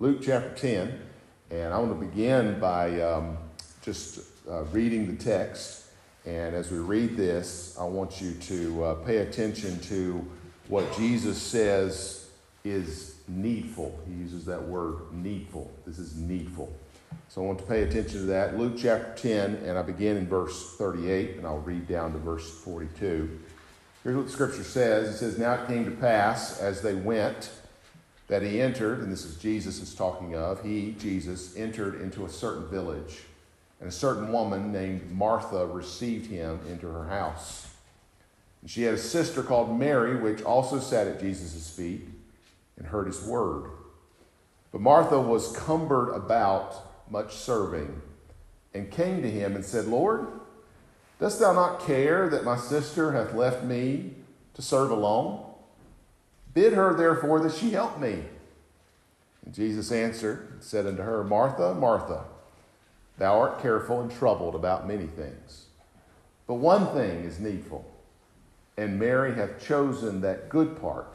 Luke chapter 10. And I want to begin by um, just uh, reading the text. And as we read this, I want you to uh, pay attention to what Jesus says is needful. He uses that word needful. This is needful. So I want to pay attention to that. Luke chapter 10, and I begin in verse 38, and I'll read down to verse 42. Here's what the scripture says It says, Now it came to pass as they went that he entered, and this is Jesus is talking of, he, Jesus, entered into a certain village, and a certain woman named Martha received him into her house. And she had a sister called Mary, which also sat at Jesus' feet and heard his word. But Martha was cumbered about much serving, and came to him and said, Lord, dost thou not care that my sister hath left me to serve alone? Bid her therefore that she help me. And Jesus answered and said unto her, Martha, Martha, thou art careful and troubled about many things. But one thing is needful, and Mary hath chosen that good part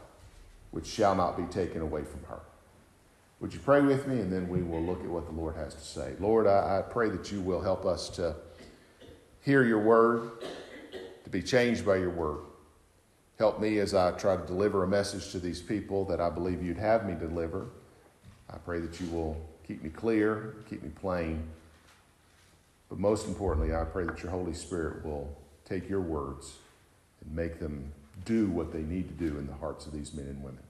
which shall not be taken away from her. Would you pray with me, and then we will look at what the Lord has to say. Lord, I, I pray that you will help us to hear your word, to be changed by your word. Help me as I try to deliver a message to these people that I believe you'd have me deliver. I pray that you will keep me clear, keep me plain. But most importantly, I pray that your Holy Spirit will take your words and make them do what they need to do in the hearts of these men and women.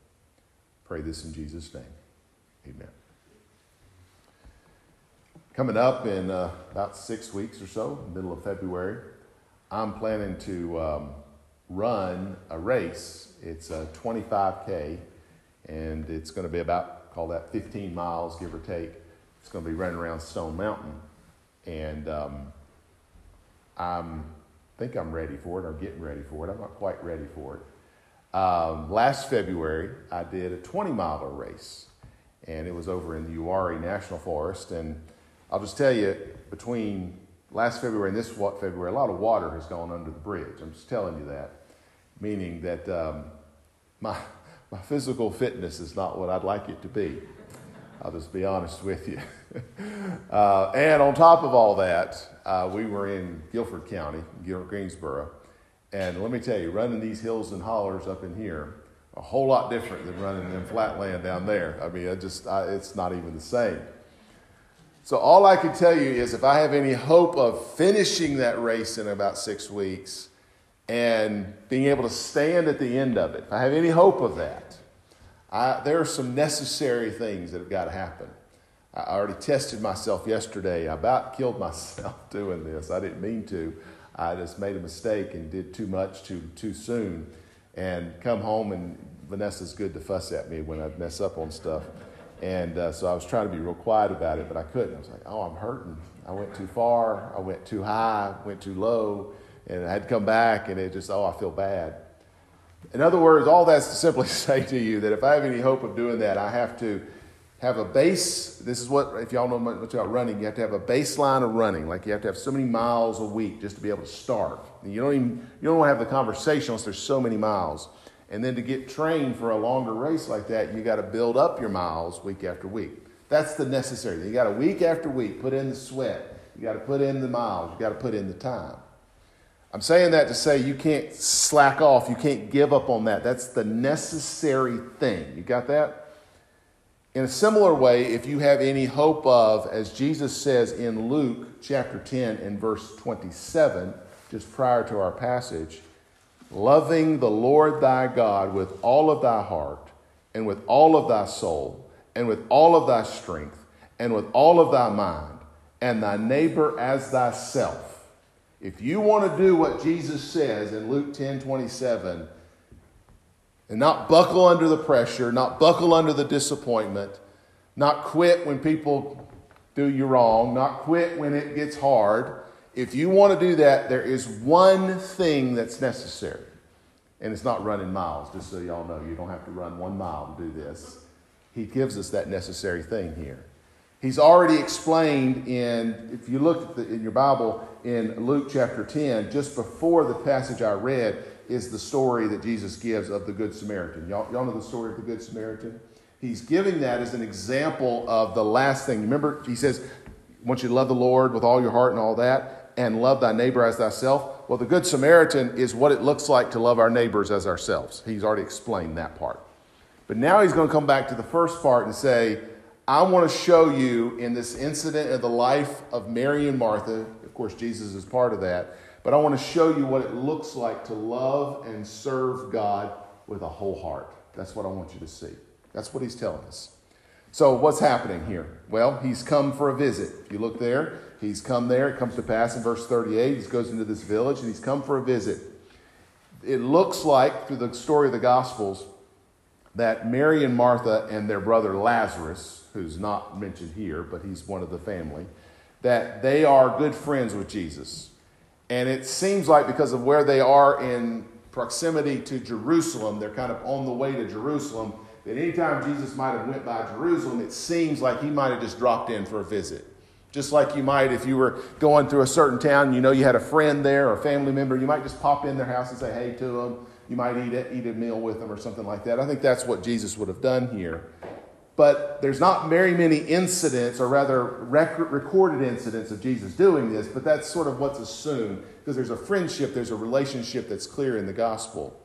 Pray this in Jesus' name. Amen. Coming up in uh, about six weeks or so, middle of February, I'm planning to um, run a race. It's a 25K, and it's going to be about, call that 15 miles, give or take. It's going to be running around Stone Mountain. And um, I'm think I'm ready for it or getting ready for it. I'm not quite ready for it. Um, last February, I did a 20 miler race, and it was over in the Uwharrie National Forest. And I'll just tell you, between last February and this February, a lot of water has gone under the bridge. I'm just telling you that meaning that um, my, my physical fitness is not what I'd like it to be. I'll just be honest with you. uh, and on top of all that, uh, we were in Guilford County, Greensboro. And let me tell you, running these hills and hollers up in here, a whole lot different than running in flatland down there. I mean, I just, I, it's not even the same. So all I can tell you is if I have any hope of finishing that race in about six weeks, and being able to stand at the end of it. If I have any hope of that, I, there are some necessary things that have got to happen. I already tested myself yesterday. I about killed myself doing this. I didn't mean to. I just made a mistake and did too much too, too soon. And come home, and Vanessa's good to fuss at me when I mess up on stuff. And uh, so I was trying to be real quiet about it, but I couldn't. I was like, oh, I'm hurting. I went too far. I went too high, went too low and I had to come back, and it just, oh, I feel bad. In other words, all that's to simply say to you that if I have any hope of doing that, I have to have a base. This is what, if y'all know much about running, you have to have a baseline of running. Like you have to have so many miles a week just to be able to start. You don't even, you don't want to have the conversation unless there's so many miles. And then to get trained for a longer race like that, you got to build up your miles week after week. That's the necessary. You got to week after week put in the sweat. You got to put in the miles. You got to put in the time. I'm saying that to say you can't slack off, you can't give up on that. That's the necessary thing. You got that? In a similar way, if you have any hope of, as Jesus says in Luke chapter 10 and verse 27, just prior to our passage, loving the Lord thy God with all of thy heart, and with all of thy soul, and with all of thy strength, and with all of thy mind, and thy neighbor as thyself if you want to do what Jesus says in Luke 10 27, and not buckle under the pressure, not buckle under the disappointment, not quit when people do you wrong, not quit when it gets hard, if you want to do that, there is one thing that's necessary. And it's not running miles, just so y'all know. You don't have to run one mile to do this. He gives us that necessary thing here. He's already explained in, if you look at the, in your Bible in Luke chapter 10, just before the passage I read, is the story that Jesus gives of the Good Samaritan. Y'all, y'all know the story of the Good Samaritan? He's giving that as an example of the last thing. Remember, he says, I want you to love the Lord with all your heart and all that, and love thy neighbor as thyself. Well, the Good Samaritan is what it looks like to love our neighbors as ourselves. He's already explained that part. But now he's going to come back to the first part and say, I want to show you in this incident of the life of Mary and Martha, of course, Jesus is part of that, but I want to show you what it looks like to love and serve God with a whole heart. That's what I want you to see. That's what he's telling us. So, what's happening here? Well, he's come for a visit. If you look there, he's come there. It comes to pass in verse 38. He goes into this village and he's come for a visit. It looks like, through the story of the Gospels, that Mary and Martha and their brother Lazarus, who's not mentioned here, but he's one of the family, that they are good friends with Jesus. And it seems like because of where they are in proximity to Jerusalem, they're kind of on the way to Jerusalem, that anytime Jesus might have went by Jerusalem, it seems like he might have just dropped in for a visit. Just like you might, if you were going through a certain town, you know you had a friend there or a family member, you might just pop in their house and say hey to them. You might eat a, eat a meal with them or something like that. I think that's what Jesus would have done here. But there's not very many incidents, or rather rec- recorded incidents of Jesus doing this, but that's sort of what's assumed because there's a friendship, there's a relationship that's clear in the gospel.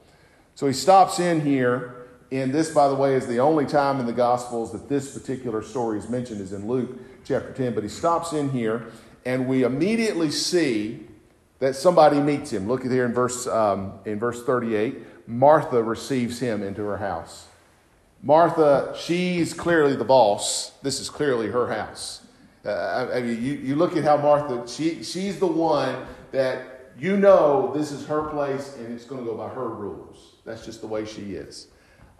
So he stops in here and this, by the way, is the only time in the Gospels that this particular story is mentioned, is in Luke chapter 10. But he stops in here, and we immediately see that somebody meets him. Look at here in verse, um, in verse 38. Martha receives him into her house. Martha, she's clearly the boss. This is clearly her house. Uh, I mean, you, you look at how Martha, she, she's the one that you know this is her place and it's going to go by her rules. That's just the way she is.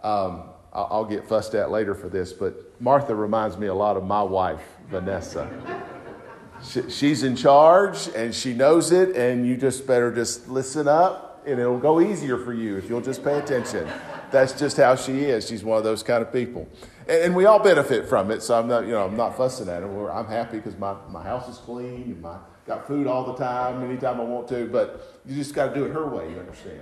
Um, I'll, get fussed at later for this, but Martha reminds me a lot of my wife, Vanessa. She, she's in charge and she knows it, and you just better just listen up, and it'll go easier for you if you'll just pay attention. That's just how she is. She's one of those kind of people, and, and we all benefit from it. So I'm not, you know, I'm not fussing at her. I'm happy because my, my house is clean and my got food all the time, anytime I want to. But you just got to do it her way. You understand?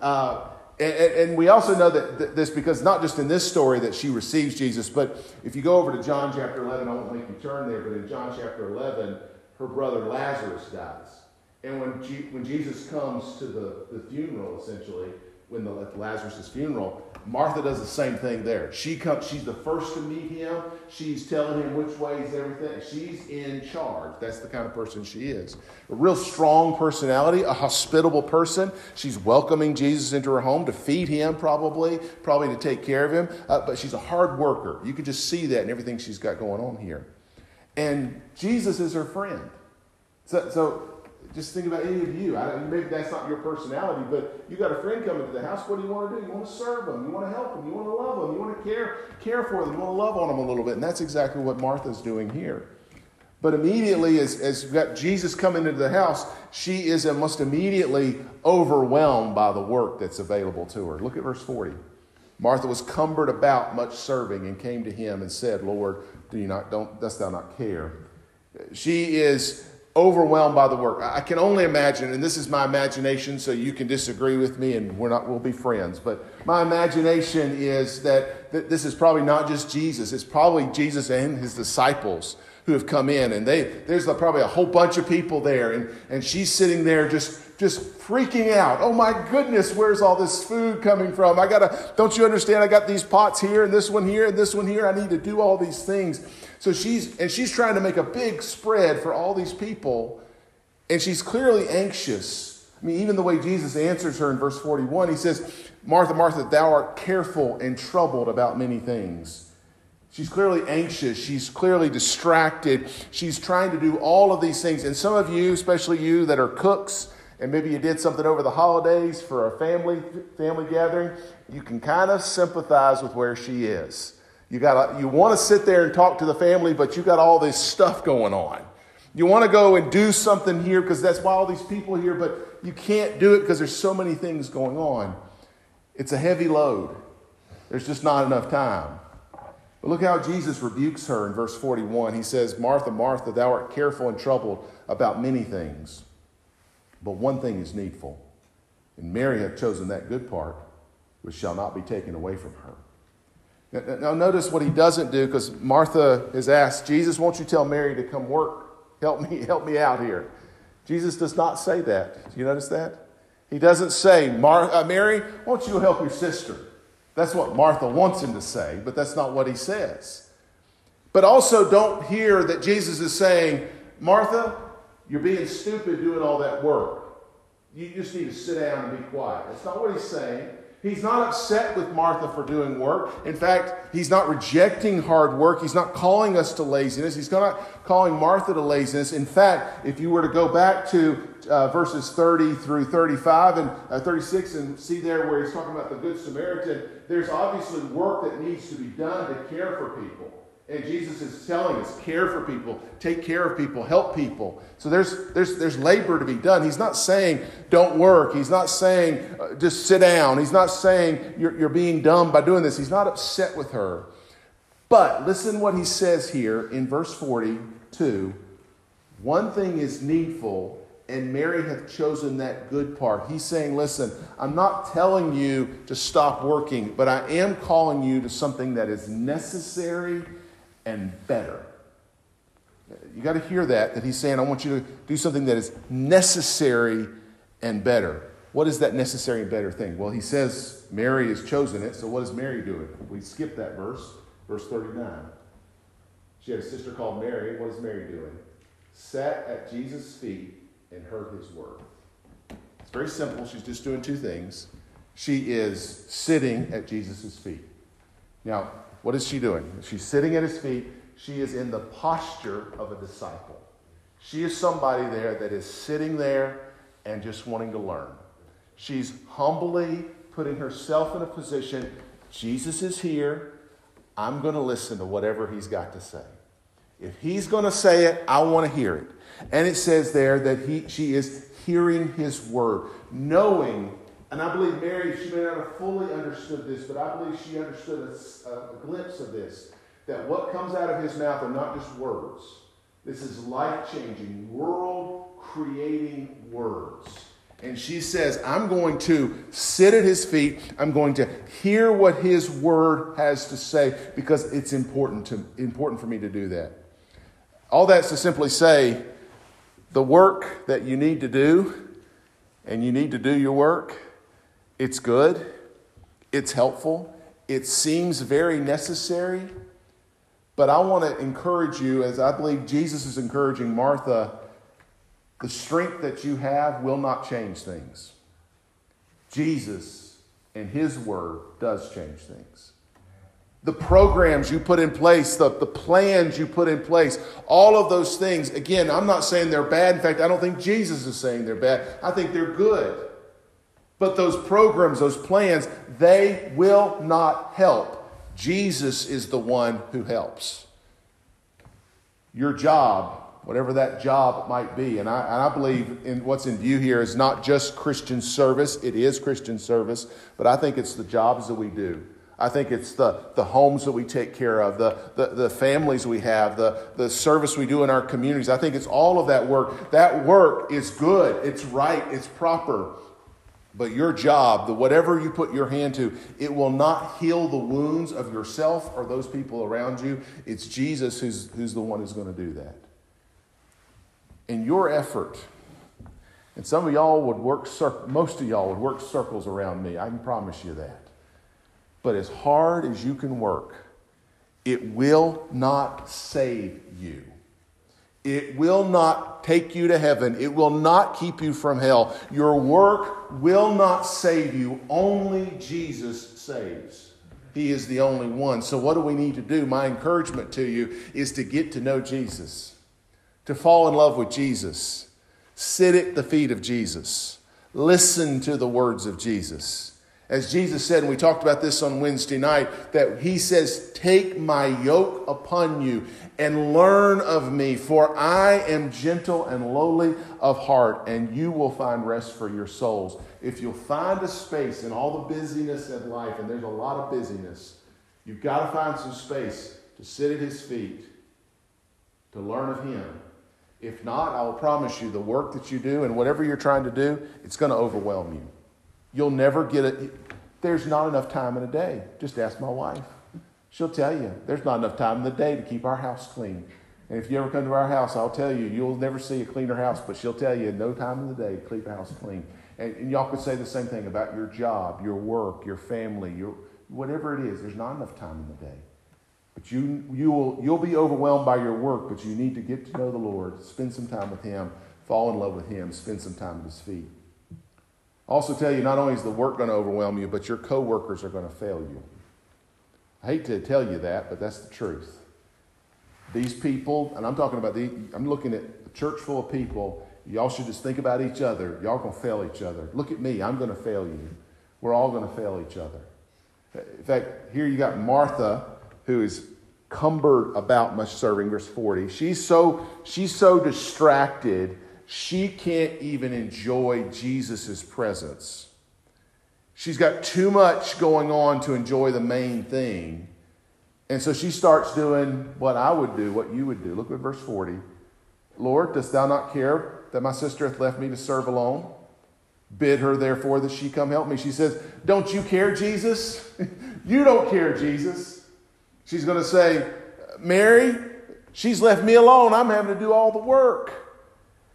Uh, and, and, we also know that this because not just in this story that she receives Jesus, but if you go over to John chapter 11, I won't make you turn there, but in John chapter 11, her brother Lazarus dies. And when, G, when Jesus comes to the, the funeral, essentially, when the Lazarus' funeral, Martha does the same thing there. She comes, she's the first to meet him. She's telling him which way is everything. She's in charge. That's the kind of person she is. A real strong personality, a hospitable person. She's welcoming Jesus into her home to feed him, probably, probably to take care of him. Uh, but she's a hard worker. You can just see that in everything she's got going on here. And Jesus is her friend. So, so just think about any of you. I, maybe that's not your personality, but you got a friend coming to the house. What do you want to do? You want to serve them. You want to help them. You want to love them. You want to care, care for them. You want to love on them a little bit. And that's exactly what Martha's doing here. But immediately, as, as got Jesus coming into the house, she is almost immediately overwhelmed by the work that's available to her. Look at verse 40. Martha was cumbered about much serving and came to him and said, Lord, do you not, don't, dost thou not care? She is overwhelmed by the work. I can only imagine, and this is my imagination, so you can disagree with me and we're not, we'll be friends. But my imagination is that, that this is probably not just Jesus, it's probably Jesus and his disciples who have come in. And they, there's probably a whole bunch of people there. And, and she's sitting there just, just freaking out. Oh my goodness, where's all this food coming from? I gotta, don't you understand? I got these pots here and this one here and this one here. I need to do all these things. So she's, and she's trying to make a big spread for all these people, and she's clearly anxious. I mean, even the way Jesus answers her in verse 41, he says, Martha, Martha, thou art careful and troubled about many things. She's clearly anxious. She's clearly distracted. She's trying to do all of these things. And some of you, especially you that are cooks, and maybe you did something over the holidays for a family family gathering, you can kind of sympathize with where she is. You, got you want to sit there and talk to the family, but you got all this stuff going on. You want to go and do something here because that's why all these people here, but you can't do it because there's so many things going on. It's a heavy load. There's just not enough time. But look how Jesus rebukes her in verse 41. He says, Martha, Martha, thou art careful and troubled about many things, but one thing is needful. And Mary hath chosen that good part, which shall not be taken away from her. Now, notice what he doesn't do because Martha has asked, Jesus, won't you tell Mary to come work? Help me, help me out here. Jesus does not say that. Do you notice that? He doesn't say, Mar- uh, Mary, won't you help your sister? That's what Martha wants him to say, but that's not what he says. But also, don't hear that Jesus is saying, Martha, you're being stupid doing all that work. You just need to sit down and be quiet. That's not what he's saying. He's not upset with Martha for doing work. In fact, he's not rejecting hard work. He's not calling us to laziness. He's not calling Martha to laziness. In fact, if you were to go back to uh, verses 30 through 35 and uh, 36 and see there where he's talking about the Good Samaritan, there's obviously work that needs to be done to care for people. And Jesus is telling us, care for people, take care of people, help people. So there's, there's, there's labor to be done. He's not saying don't work. He's not saying uh, just sit down. He's not saying you're, you're being dumb by doing this. He's not upset with her. But listen what he says here in verse 42 one thing is needful, and Mary hath chosen that good part. He's saying, listen, I'm not telling you to stop working, but I am calling you to something that is necessary and better. You got to hear that, that he's saying, I want you to do something that is necessary and better. What is that necessary and better thing? Well, he says Mary has chosen it, so what is Mary doing? We skip that verse, verse 39. She had a sister called Mary. What is Mary doing? Sat at Jesus' feet and heard his word. It's very simple. She's just doing two things. She is sitting at Jesus' feet. Now, what is she doing? She's sitting at his feet. She is in the posture of a disciple. She is somebody there that is sitting there and just wanting to learn. She's humbly putting herself in a position Jesus is here. I'm going to listen to whatever he's got to say. If he's going to say it, I want to hear it. And it says there that he, she is hearing his word, knowing and I believe Mary, she may not have fully understood this, but I believe she understood a, a glimpse of this that what comes out of his mouth are not just words. This is life changing, world creating words. And she says, I'm going to sit at his feet. I'm going to hear what his word has to say because it's important, to, important for me to do that. All that's to simply say the work that you need to do, and you need to do your work, it's good, it's helpful, it seems very necessary. But I want to encourage you, as I believe Jesus is encouraging Martha, the strength that you have will not change things. Jesus and His Word does change things. The programs you put in place, the, the plans you put in place, all of those things, again, I'm not saying they're bad. In fact, I don't think Jesus is saying they're bad. I think they're good. But those programs, those plans, they will not help. Jesus is the one who helps. Your job, whatever that job might be, and I, and I believe in what's in view here is not just Christian service, it is Christian service, but I think it's the jobs that we do. I think it's the, the homes that we take care of, the, the, the, families we have, the, the service we do in our communities. I think it's all of that work. That work is good, it's right, it's proper. But your job, the whatever you put your hand to, it will not heal the wounds of yourself or those people around you. It's Jesus who's, who's the one who's going to do that. And your effort, and some of y'all would work, most of y'all would work circles around me. I can promise you that. But as hard as you can work, it will not save you. It will not take you to heaven. It will not keep you from hell. Your work will not save you. Only Jesus saves. He is the only one. So, what do we need to do? My encouragement to you is to get to know Jesus, to fall in love with Jesus, sit at the feet of Jesus, listen to the words of Jesus. As Jesus said, and we talked about this on Wednesday night, that he says, Take my yoke upon you and learn of me, for I am gentle and lowly of heart, and you will find rest for your souls. If you'll find a space in all the busyness of life, and there's a lot of busyness, you've got to find some space to sit at his feet, to learn of him. If not, I will promise you the work that you do and whatever you're trying to do, it's going to overwhelm you. You'll never get it. There's not enough time in a day. Just ask my wife. She'll tell you there's not enough time in the day to keep our house clean. And if you ever come to our house, I'll tell you, you'll never see a cleaner house, but she'll tell you no time in the day to keep the house clean. And, and y'all could say the same thing about your job, your work, your family, your whatever it is. There's not enough time in the day. But you, you will, you'll be overwhelmed by your work, but you need to get to know the Lord, spend some time with Him, fall in love with Him, spend some time at His feet. I also tell you, not only is the work going to overwhelm you, but your coworkers are going to fail you. I hate to tell you that, but that's the truth. These people, and I'm talking about the, I'm looking at a church full of people. Y'all should just think about each other. Y'all gonna fail each other. Look at me, I'm gonna fail you. We're all gonna fail each other. In fact, here you got Martha, who is cumbered about much serving, verse 40. She's so, she's so distracted, she can't even enjoy Jesus' presence. She's got too much going on to enjoy the main thing. And so she starts doing what I would do, what you would do. Look at verse 40. Lord, dost thou not care that my sister hath left me to serve alone? Bid her, therefore, that she come help me. She says, Don't you care, Jesus? you don't care, Jesus. She's going to say, Mary, she's left me alone. I'm having to do all the work.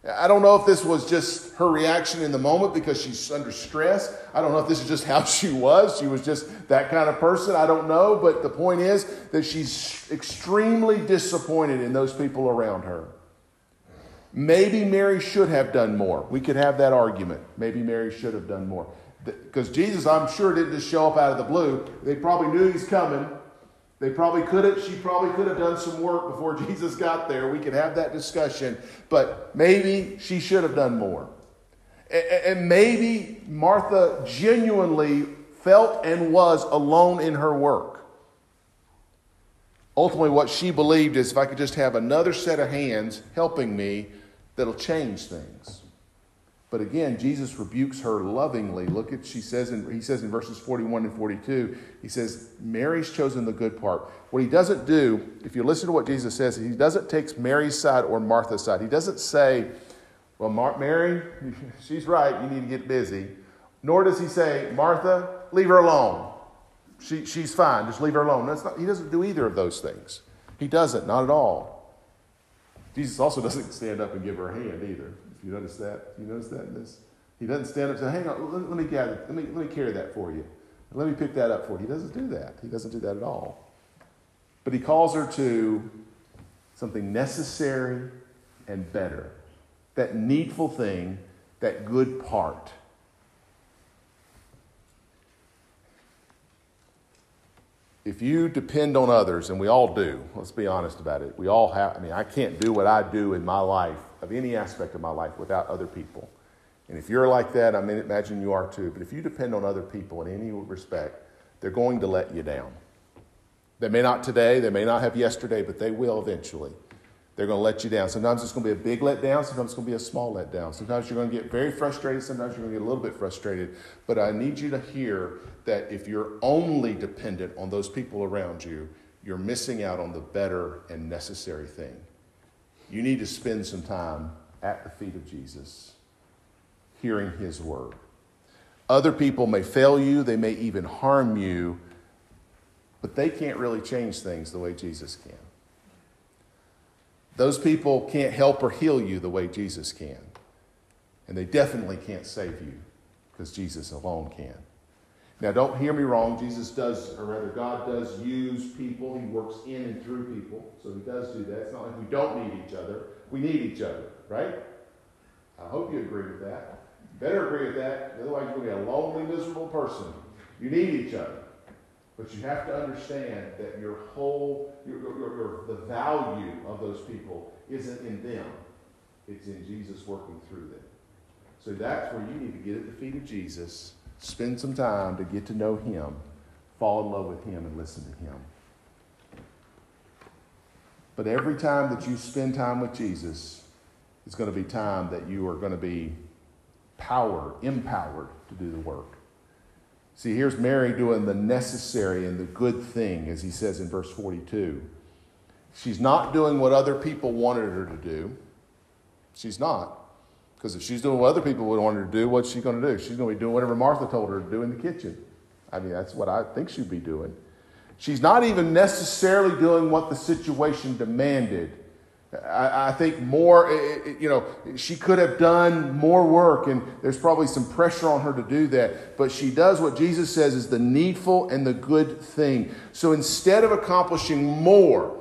I don't know if this was just her reaction in the moment because she's under stress. I don't know if this is just how she was. She was just that kind of person. I don't know. But the point is that she's extremely disappointed in those people around her. Maybe Mary should have done more. We could have that argument. Maybe Mary should have done more. Because Jesus, I'm sure, didn't just show up out of the blue. They probably knew he's coming. They probably could have, she probably could have done some work before Jesus got there. We could have that discussion, but maybe she should have done more. And maybe Martha genuinely felt and was alone in her work. Ultimately, what she believed is if I could just have another set of hands helping me, that'll change things. But again, Jesus rebukes her lovingly. Look at she says in, he says in verses 41 and 42, he says, Mary's chosen the good part. What he doesn't do, if you listen to what Jesus says, he doesn't take Mary's side or Martha's side. He doesn't say, Well, Mar- Mary, she's right, you need to get busy. Nor does he say, Martha, leave her alone. She, she's fine, just leave her alone. Not, he doesn't do either of those things. He doesn't, not at all. Jesus also doesn't stand up and give her a hand either. You notice that? You notice that in this? He doesn't stand up and say, hang on, let, let me gather, let me, let me carry that for you. Let me pick that up for you. He doesn't do that. He doesn't do that at all. But he calls her to something necessary and better. That needful thing, that good part. if you depend on others, and we all do, let's be honest about it. We all have, I mean, I can't do what I do in my life, of any aspect of my life, without other people. And if you're like that, I mean, imagine you are too. But if you depend on other people in any respect, they're going to let you down. They may not today, they may not have yesterday, but they will eventually. They're going to let you down. Sometimes it's going to be a big letdown, sometimes it's going to be a small letdown. Sometimes you're going to get very frustrated, sometimes you're going to get a little bit frustrated. But I need you to hear that if you're only dependent on those people around you, you're missing out on the better and necessary thing. You need to spend some time at the feet of Jesus, hearing his word. Other people may fail you, they may even harm you, but they can't really change things the way Jesus can. Those people can't help or heal you the way Jesus can. And they definitely can't save you because Jesus alone can. Now, don't hear me wrong. Jesus does, or rather, God does use people. He works in and through people. So he does do that. It's not like we don't need each other. We need each other, right? I hope you agree with that. You better agree with that. Otherwise, you're going to be a lonely, miserable person. You need each other. But you have to understand that your whole, your, your, your, the value of those people isn't in them. It's in Jesus working through them. So that's where you need to get at the feet of Jesus, spend some time to get to know Him, fall in love with Him, and listen to Him. But every time that you spend time with Jesus, it's going to be time that you are going to be powered, empowered to do the work. See, here's Mary doing the necessary and the good thing, as he says in verse 42. She's not doing what other people wanted her to do. She's not. Because if she's doing what other people would want her to do, what's she going to do? She's going to be doing whatever Martha told her to do in the kitchen. I mean, that's what I think she'd be doing. She's not even necessarily doing what the situation demanded. I, I think more, you know, she could have done more work, and there's probably some pressure on her to do that. But she does what Jesus says is the needful and the good thing. So instead of accomplishing more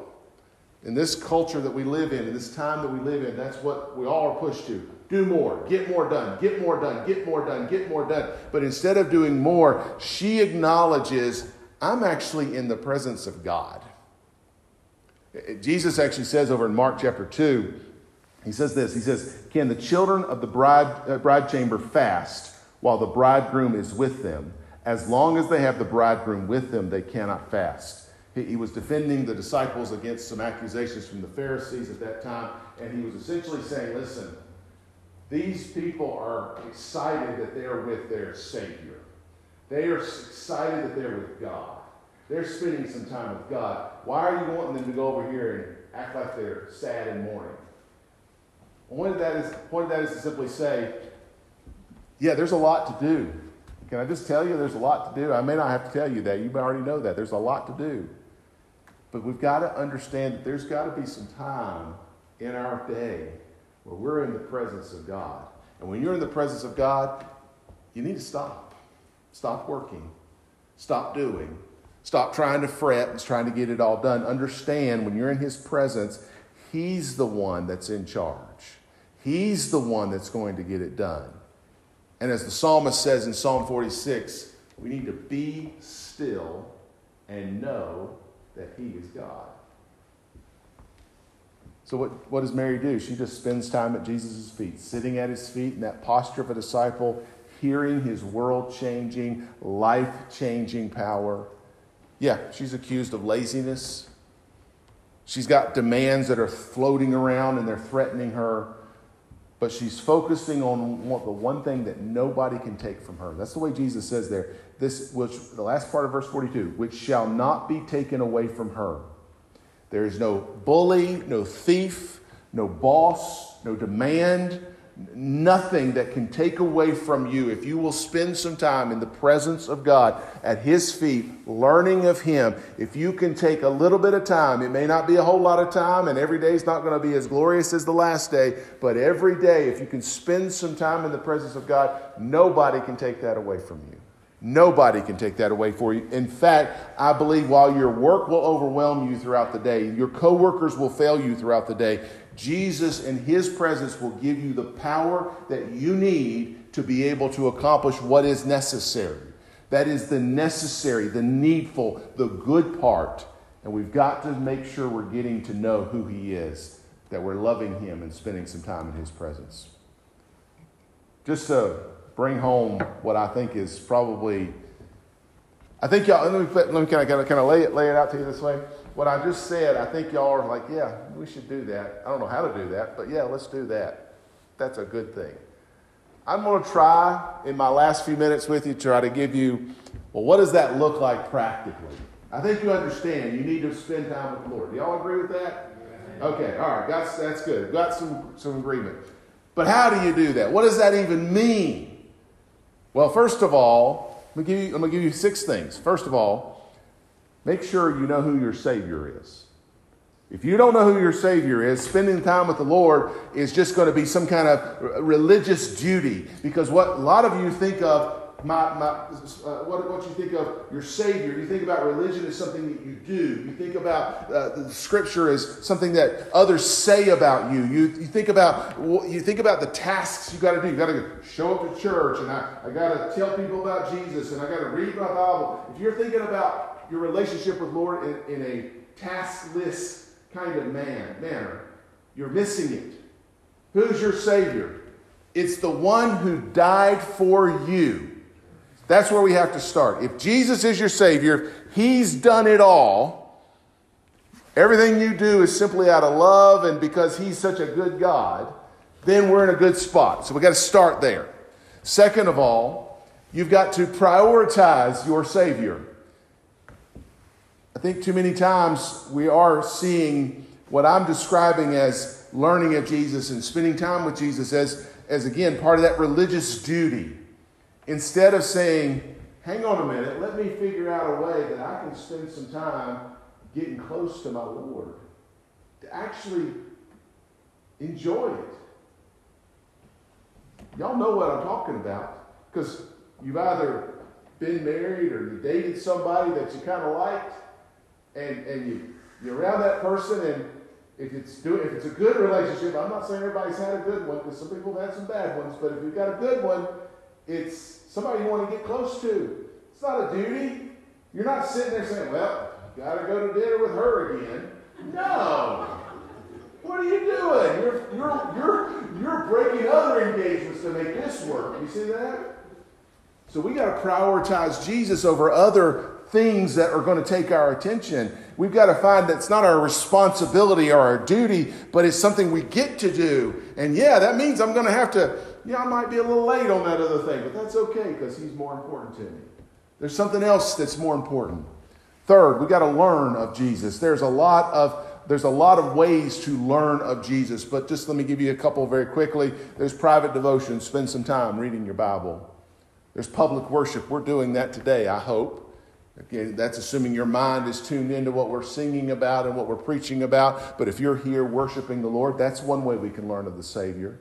in this culture that we live in, in this time that we live in, that's what we all are pushed to. Do more, get more done, get more done, get more done, get more done. But instead of doing more, she acknowledges, I'm actually in the presence of God. Jesus actually says over in Mark chapter 2, he says this He says, Can the children of the bride, uh, bride chamber fast while the bridegroom is with them? As long as they have the bridegroom with them, they cannot fast. He, he was defending the disciples against some accusations from the Pharisees at that time, and he was essentially saying, Listen, these people are excited that they are with their Savior. They are excited that they're with God. They're spending some time with God. Why are you wanting them to go over here and act like they're sad and mourning? Point of that is, point of that is to simply say, yeah, there's a lot to do. Can I just tell you there's a lot to do? I may not have to tell you that. You already know that. There's a lot to do. But we've got to understand that there's got to be some time in our day where we're in the presence of God. And when you're in the presence of God, you need to stop. Stop working. Stop doing Stop trying to fret and trying to get it all done. Understand when you're in His presence, He's the one that's in charge. He's the one that's going to get it done. And as the psalmist says in Psalm 46, we need to be still and know that He is God. So, what, what does Mary do? She just spends time at Jesus' feet, sitting at his feet in that posture of a disciple, hearing his world changing, life changing power. Yeah, she's accused of laziness. She's got demands that are floating around and they're threatening her. But she's focusing on the one thing that nobody can take from her. That's the way Jesus says there. This, which the last part of verse 42, which shall not be taken away from her. There is no bully, no thief, no boss, no demand, nothing that can take away from you if you will spend some time in the presence of God at His feet, learning of Him. If you can take a little bit of time, it may not be a whole lot of time, and every day is not going to be as glorious as the last day, but every day, if you can spend some time in the presence of God, nobody can take that away from you. Nobody can take that away for you. In fact, I believe while your work will overwhelm you throughout the day, your coworkers will fail you throughout the day, Jesus in his presence will give you the power that you need to be able to accomplish what is necessary. That is the necessary, the needful, the good part. And we've got to make sure we're getting to know who he is, that we're loving him and spending some time in his presence. Just to bring home what I think is probably, I think y'all, let me, let me kind of, kind of lay, it, lay it out to you this way what I just said, I think y'all are like, yeah, we should do that. I don't know how to do that, but yeah, let's do that. That's a good thing. I'm going to try in my last few minutes with you to try to give you, well, what does that look like practically? I think you understand. You need to spend time with the Lord. Do y'all agree with that? Okay, all right, that's, that's good. Got some, some agreement. But how do you do that? What does that even mean? Well, first of all, I'm going to give you six things. First of all, Make sure you know who your Savior is. If you don't know who your Savior is, spending time with the Lord is just going to be some kind of religious duty. Because what a lot of you think of, my, my, uh, what, what you think of your Savior, you think about religion as something that you do. You think about uh, the Scripture as something that others say about you. You, you, think about, you think about the tasks you got to do. You got to show up to church, and I, I got to tell people about Jesus, and I got to read my Bible. If you're thinking about your relationship with Lord in, in a taskless kind of man, manner, you're missing it. Who's your Savior? It's the one who died for you. That's where we have to start. If Jesus is your Savior, He's done it all. Everything you do is simply out of love and because He's such a good God, then we're in a good spot. So we got to start there. Second of all, you've got to prioritize your Savior. I think too many times we are seeing what I'm describing as learning of Jesus and spending time with Jesus as, as again, part of that religious duty. Instead of saying, hang on a minute, let me figure out a way that I can spend some time getting close to my Lord, to actually enjoy it. Y'all know what I'm talking about because you've either been married or you dated somebody that you kind of liked, and, and you, you're around that person, and if it's, doing, if it's a good relationship, I'm not saying everybody's had a good one because some people have had some bad ones, but if you've got a good one, it's somebody you want to get close to. It's not a duty. You're not sitting there saying, well, got to go to dinner with her again. No. What are you doing? You're, you're, you're, you're breaking other engagements to make this work. You see that? So we got to prioritize Jesus over other things that are going to take our attention. We've got to find that's not our responsibility or our duty, but it's something we get to do. And yeah, that means I'm going to have to, yeah, I might be a little late on that other thing, but that's okay because he's more important to me. There's something else that's more important. Third, we got to learn of Jesus. There's a lot of there's a lot of ways to learn of Jesus, but just let me give you a couple very quickly. There's private devotion, spend some time reading your Bible. There's public worship. We're doing that today, I hope. Again, that's assuming your mind is tuned into what we're singing about and what we're preaching about. But if you're here worshiping the Lord, that's one way we can learn of the Savior.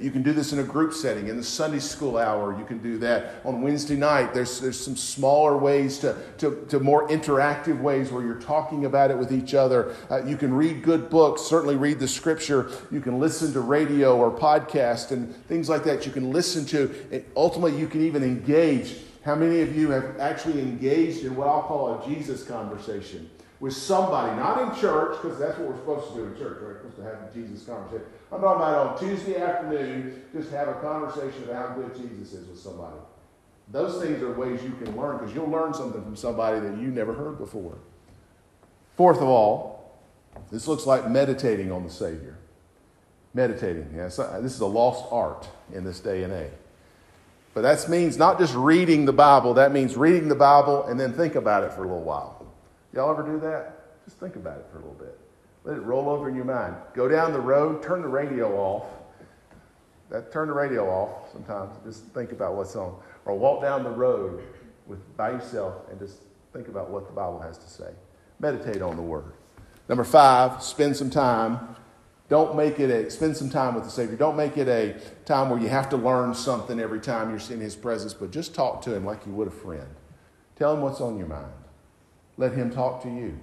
You can do this in a group setting. In the Sunday school hour, you can do that. On Wednesday night, there's, there's some smaller ways to, to, to more interactive ways where you're talking about it with each other. Uh, you can read good books, certainly read the scripture. You can listen to radio or podcast and things like that you can listen to. And ultimately, you can even engage. How many of you have actually engaged in what I'll call a Jesus conversation? With somebody, not in church, because that's what we're supposed to do in church, right? We're supposed to have a Jesus conversation. I'm talking about on Tuesday afternoon, just have a conversation about how good Jesus is with somebody. Those things are ways you can learn because you'll learn something from somebody that you never heard before. Fourth of all, this looks like meditating on the Savior. Meditating. Yeah, uh, this is a lost art in this day and age. But that means not just reading the Bible, that means reading the Bible and then think about it for a little while. Y'all ever do that? Just think about it for a little bit. Let it roll over in your mind. Go down the road, turn the radio off. That, turn the radio off sometimes. Just think about what's on. Or walk down the road with, by yourself and just think about what the Bible has to say. Meditate on the Word. Number five, spend some time. Don't make it a, spend some time with the Savior. Don't make it a time where you have to learn something every time you're in His presence, but just talk to Him like you would a friend. Tell Him what's on your mind. Let Him talk to you.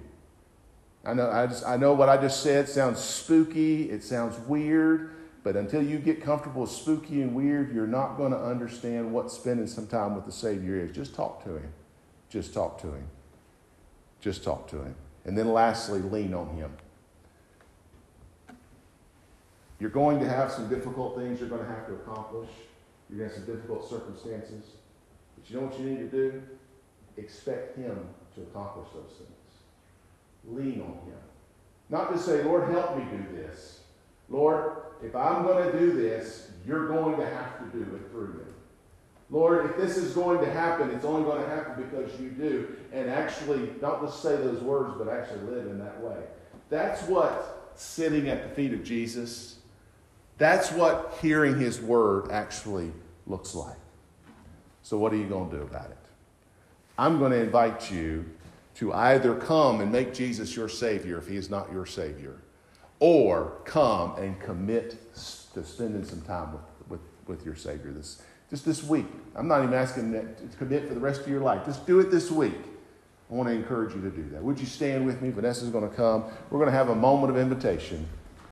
I know, I, just, I know what I just said sounds spooky, it sounds weird, but until you get comfortable with spooky and weird, you're not going to understand what spending some time with the Savior is. Just talk to Him. Just talk to Him. Just talk to Him. And then lastly, lean on Him. You're going to have some difficult things you're going to have to accomplish. You're going to have some difficult circumstances. But you know what you need to do? Expect Him to accomplish those things lean on Him. Not to say, Lord, help me do this. Lord, if I'm going to do this, you're going to have to do it through me. Lord, if this is going to happen, it's only going to happen because you do. And actually, not just say those words, but actually live in that way. That's what sitting at the feet of Jesus, that's what hearing his word actually looks like. So, what are you going to do about it? I'm going to invite you to either come and make Jesus your Savior if He is not your Savior, or come and commit to spending some time with, with, with your Savior this, just this week. I'm not even asking to commit for the rest of your life. Just do it this week. I want to encourage you to do that. Would you stand with me? Vanessa's going to come. We're going to have a moment of invitation.